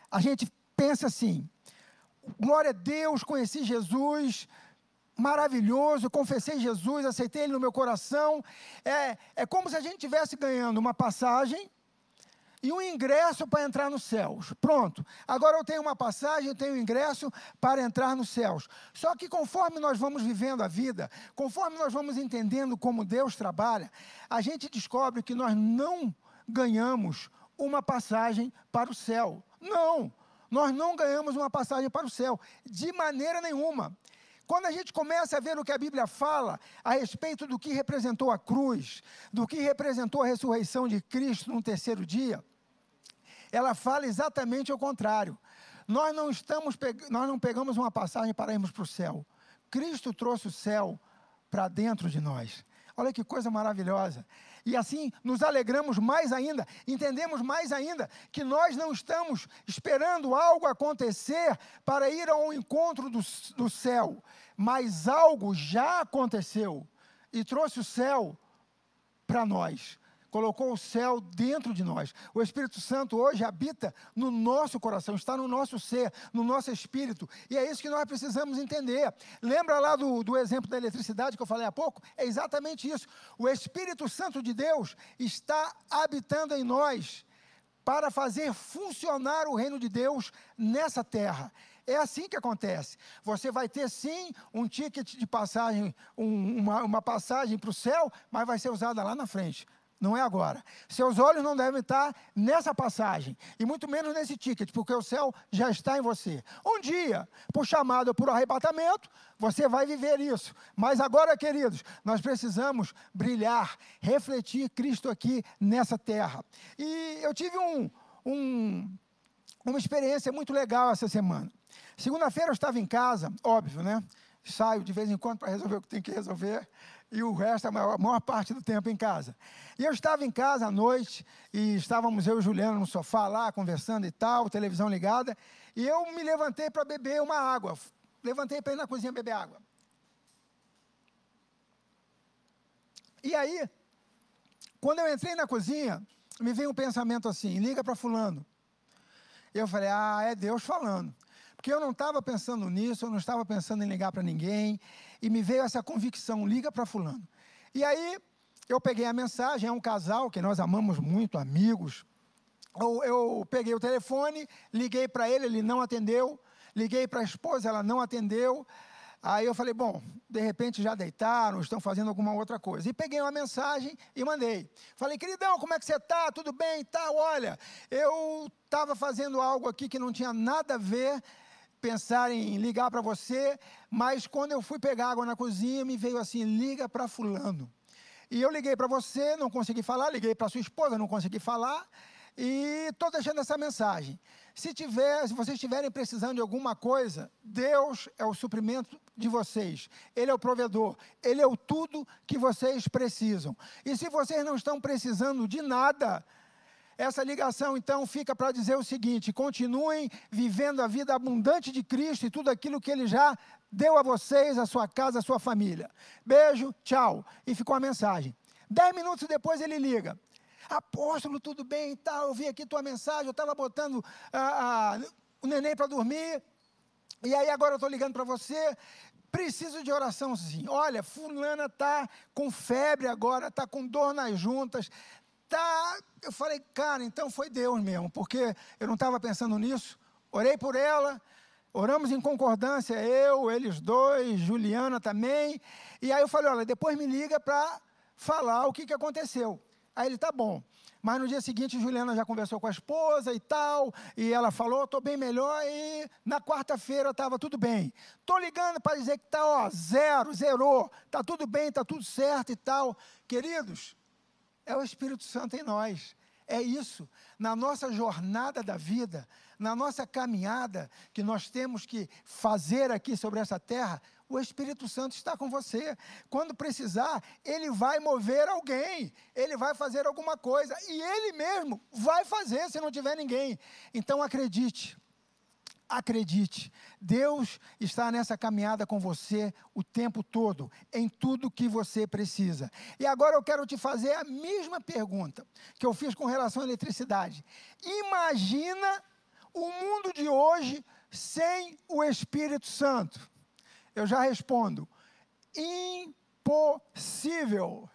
a gente pensa assim: glória a Deus, conheci Jesus, maravilhoso, confessei Jesus, aceitei Ele no meu coração. É, é como se a gente estivesse ganhando uma passagem e um ingresso para entrar nos céus. Pronto. Agora eu tenho uma passagem, eu tenho um ingresso para entrar nos céus. Só que conforme nós vamos vivendo a vida, conforme nós vamos entendendo como Deus trabalha, a gente descobre que nós não ganhamos uma passagem para o céu. Não. Nós não ganhamos uma passagem para o céu, de maneira nenhuma. Quando a gente começa a ver o que a Bíblia fala a respeito do que representou a cruz, do que representou a ressurreição de Cristo no terceiro dia, ela fala exatamente o contrário. Nós não estamos, nós não pegamos uma passagem para irmos para o céu. Cristo trouxe o céu para dentro de nós. Olha que coisa maravilhosa. E assim nos alegramos mais ainda, entendemos mais ainda que nós não estamos esperando algo acontecer para ir ao encontro do, do céu, mas algo já aconteceu e trouxe o céu para nós colocou o céu dentro de nós. O Espírito Santo hoje habita no nosso coração, está no nosso ser, no nosso espírito. E é isso que nós precisamos entender. Lembra lá do, do exemplo da eletricidade que eu falei há pouco? É exatamente isso. O Espírito Santo de Deus está habitando em nós para fazer funcionar o reino de Deus nessa terra. É assim que acontece. Você vai ter sim um ticket de passagem, um, uma, uma passagem para o céu, mas vai ser usada lá na frente não é agora. Seus olhos não devem estar nessa passagem, e muito menos nesse ticket, porque o céu já está em você. Um dia, por chamado por arrebatamento, você vai viver isso. Mas agora, queridos, nós precisamos brilhar, refletir Cristo aqui nessa terra. E eu tive um, um, uma experiência muito legal essa semana. Segunda-feira eu estava em casa, óbvio, né? Saio de vez em quando para resolver o que tem que resolver e o resto, a maior, a maior, parte do tempo em casa. E eu estava em casa à noite, e estávamos eu e Juliano no sofá lá, conversando e tal, televisão ligada, e eu me levantei para beber uma água. Levantei para ir na cozinha beber água. E aí, quando eu entrei na cozinha, me veio um pensamento assim: liga para Fulano. Eu falei: ah, é Deus falando. Porque eu não estava pensando nisso, eu não estava pensando em ligar para ninguém, e me veio essa convicção: liga para Fulano. E aí eu peguei a mensagem, é um casal que nós amamos muito, amigos. Eu, eu peguei o telefone, liguei para ele, ele não atendeu. Liguei para a esposa, ela não atendeu. Aí eu falei, bom, de repente já deitaram, estão fazendo alguma outra coisa. E peguei uma mensagem e mandei. Falei, queridão, como é que você está? Tudo bem tal? Olha, eu estava fazendo algo aqui que não tinha nada a ver pensar em ligar para você, mas quando eu fui pegar água na cozinha, me veio assim: liga para Fulano. E eu liguei para você, não consegui falar, liguei para sua esposa, não consegui falar, e estou deixando essa mensagem. Se, tiver, se vocês estiverem precisando de alguma coisa, Deus é o suprimento de vocês. Ele é o provedor. Ele é o tudo que vocês precisam. E se vocês não estão precisando de nada, essa ligação, então, fica para dizer o seguinte: continuem vivendo a vida abundante de Cristo e tudo aquilo que Ele já deu a vocês, a sua casa, a sua família. Beijo, tchau. E ficou a mensagem. Dez minutos depois ele liga. Apóstolo, tudo bem e tal? Eu vi aqui tua mensagem, eu estava botando ah, ah, o neném para dormir. E aí agora eu estou ligando para você. Preciso de oração sim. Olha, fulana está com febre agora, está com dor nas juntas, tá. Eu falei, cara, então foi Deus mesmo, porque eu não estava pensando nisso. Orei por ela, oramos em concordância, eu, eles dois, Juliana também. E aí eu falei, olha, depois me liga para falar o que, que aconteceu. Aí ele, tá bom. Mas no dia seguinte, Juliana já conversou com a esposa e tal, e ela falou: estou bem melhor, e na quarta-feira estava tudo bem. Estou ligando para dizer que está, ó, zero, zerou, está tudo bem, está tudo certo e tal. Queridos, é o Espírito Santo em nós. É isso. Na nossa jornada da vida, na nossa caminhada que nós temos que fazer aqui sobre essa terra, o Espírito Santo está com você. Quando precisar, ele vai mover alguém, ele vai fazer alguma coisa, e ele mesmo vai fazer se não tiver ninguém. Então acredite. Acredite, Deus está nessa caminhada com você o tempo todo, em tudo que você precisa. E agora eu quero te fazer a mesma pergunta que eu fiz com relação à eletricidade. Imagina o mundo de hoje sem o Espírito Santo. Eu já respondo: impossível.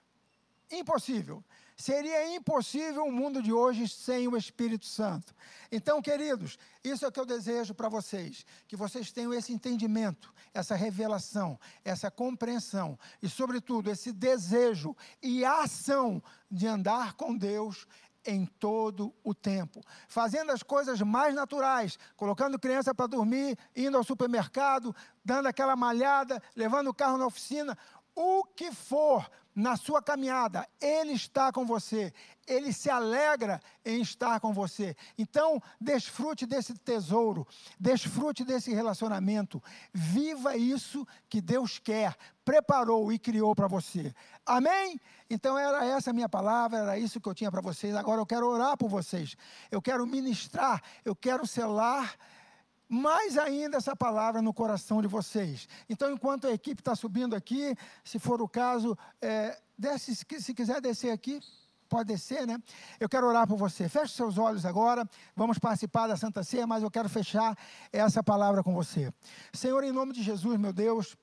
Impossível. Seria impossível o mundo de hoje sem o Espírito Santo. Então, queridos, isso é o que eu desejo para vocês: que vocês tenham esse entendimento, essa revelação, essa compreensão e, sobretudo, esse desejo e ação de andar com Deus em todo o tempo, fazendo as coisas mais naturais, colocando criança para dormir, indo ao supermercado, dando aquela malhada, levando o carro na oficina, o que for na sua caminhada, Ele está com você, Ele se alegra em estar com você. Então, desfrute desse tesouro, desfrute desse relacionamento, viva isso que Deus quer, preparou e criou para você. Amém? Então, era essa a minha palavra, era isso que eu tinha para vocês. Agora eu quero orar por vocês, eu quero ministrar, eu quero selar mais ainda essa palavra no coração de vocês. Então, enquanto a equipe está subindo aqui, se for o caso, é, desce, se quiser descer aqui, pode descer, né? Eu quero orar por você. Feche seus olhos agora. Vamos participar da Santa Ceia, mas eu quero fechar essa palavra com você. Senhor, em nome de Jesus, meu Deus.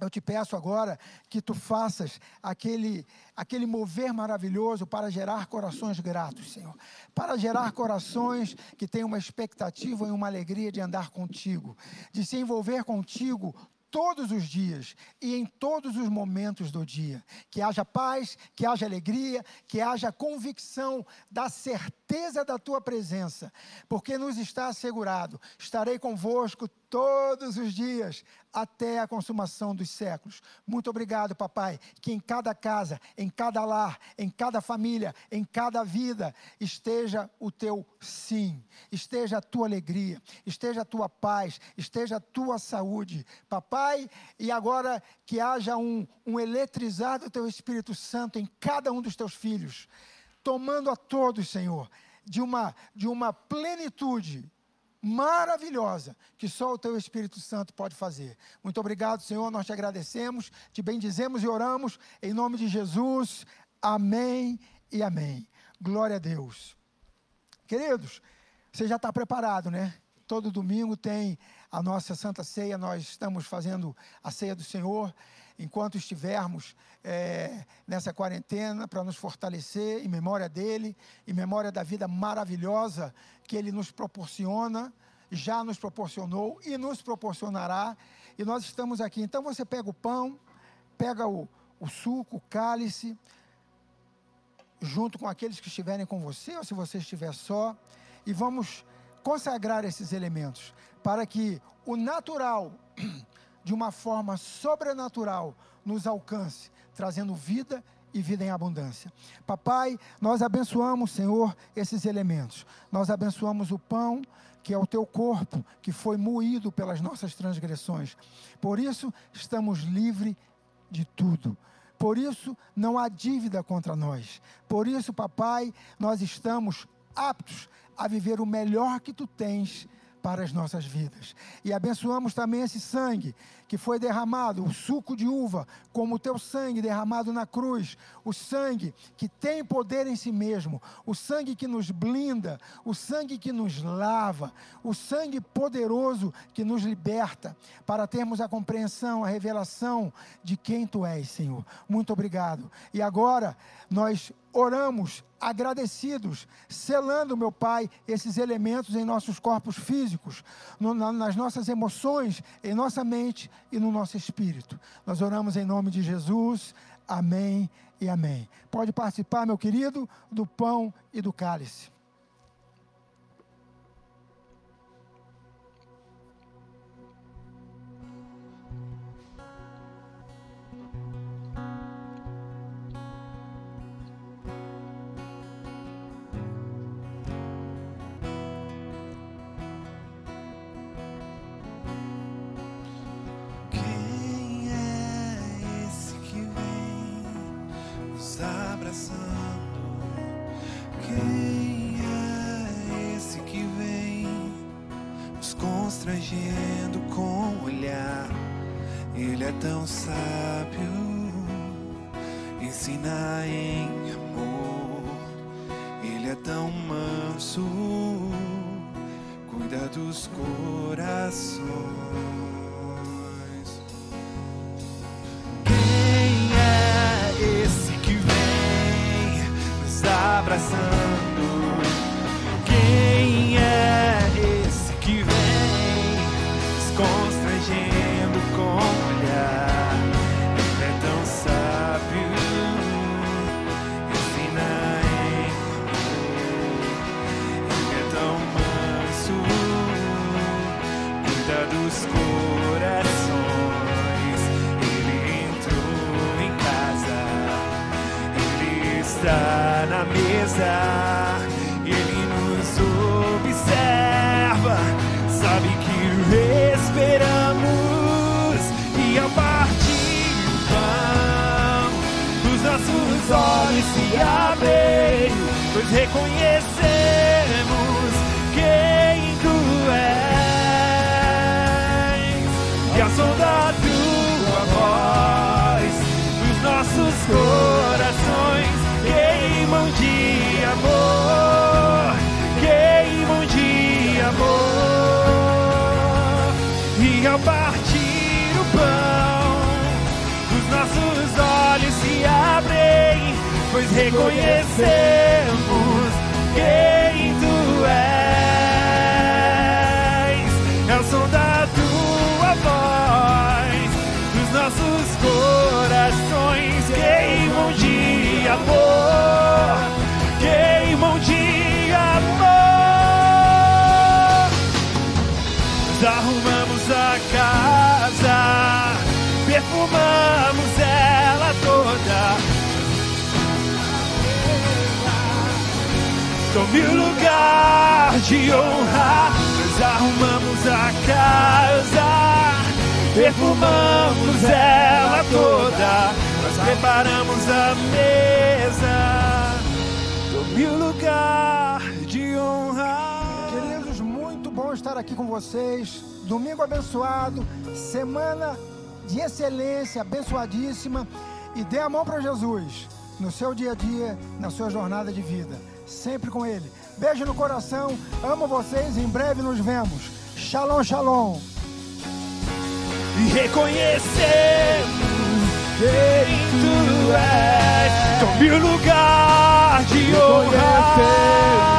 Eu te peço agora que tu faças aquele, aquele mover maravilhoso para gerar corações gratos, Senhor. Para gerar corações que têm uma expectativa e uma alegria de andar contigo, de se envolver contigo todos os dias e em todos os momentos do dia. Que haja paz, que haja alegria, que haja convicção da certeza da tua presença, porque nos está assegurado: estarei convosco todos os dias até a consumação dos séculos. Muito obrigado, papai, que em cada casa, em cada lar, em cada família, em cada vida esteja o teu sim, esteja a tua alegria, esteja a tua paz, esteja a tua saúde, papai, e agora que haja um, um eletrizar do teu Espírito Santo em cada um dos teus filhos, tomando a todos, Senhor, de uma, de uma plenitude maravilhosa que só o teu Espírito Santo pode fazer. Muito obrigado, Senhor, nós te agradecemos, te bendizemos e oramos em nome de Jesus. Amém e amém. Glória a Deus. Queridos, você já está preparado, né? Todo domingo tem a nossa Santa Ceia, nós estamos fazendo a ceia do Senhor enquanto estivermos é, nessa quarentena, para nos fortalecer em memória dele, em memória da vida maravilhosa que ele nos proporciona, já nos proporcionou e nos proporcionará. E nós estamos aqui. Então você pega o pão, pega o, o suco, o cálice, junto com aqueles que estiverem com você, ou se você estiver só, e vamos consagrar esses elementos para que o natural [CLEARS THROAT] de uma forma sobrenatural, nos alcance, trazendo vida e vida em abundância. Papai, nós abençoamos, Senhor, esses elementos. Nós abençoamos o pão, que é o teu corpo, que foi moído pelas nossas transgressões. Por isso, estamos livres de tudo. Por isso, não há dívida contra nós. Por isso, papai, nós estamos aptos a viver o melhor que tu tens para as nossas vidas. E abençoamos também esse sangue que foi derramado, o suco de uva, como o teu sangue derramado na cruz, o sangue que tem poder em si mesmo, o sangue que nos blinda, o sangue que nos lava, o sangue poderoso que nos liberta, para termos a compreensão, a revelação de quem tu és, Senhor. Muito obrigado. E agora nós oramos agradecidos, selando, meu Pai, esses elementos em nossos corpos físicos, no, na, nas nossas emoções, em nossa mente e no nosso espírito. Nós oramos em nome de Jesus. Amém e amém. Pode participar, meu querido, do pão e do cálice. Constrangendo com o olhar? Ele é tão sábio, ensina em amor. Ele é tão manso, cuida dos corações. Quem é esse que vem nos abraçando? Arrumamos a casa, perfumamos ela toda. Tome o lugar de honra. Nós arrumamos a casa, perfumamos ela toda. Nós preparamos a mesa. Tome o lugar de honra. Queridos, muito bom estar aqui com vocês. Domingo abençoado, semana de excelência, abençoadíssima. E dê a mão para Jesus no seu dia a dia, na sua jornada de vida. Sempre com Ele. Beijo no coração, amo vocês. Em breve nos vemos. Shalom, shalom. e reconhecemos quem tu és. Tome o lugar de honra.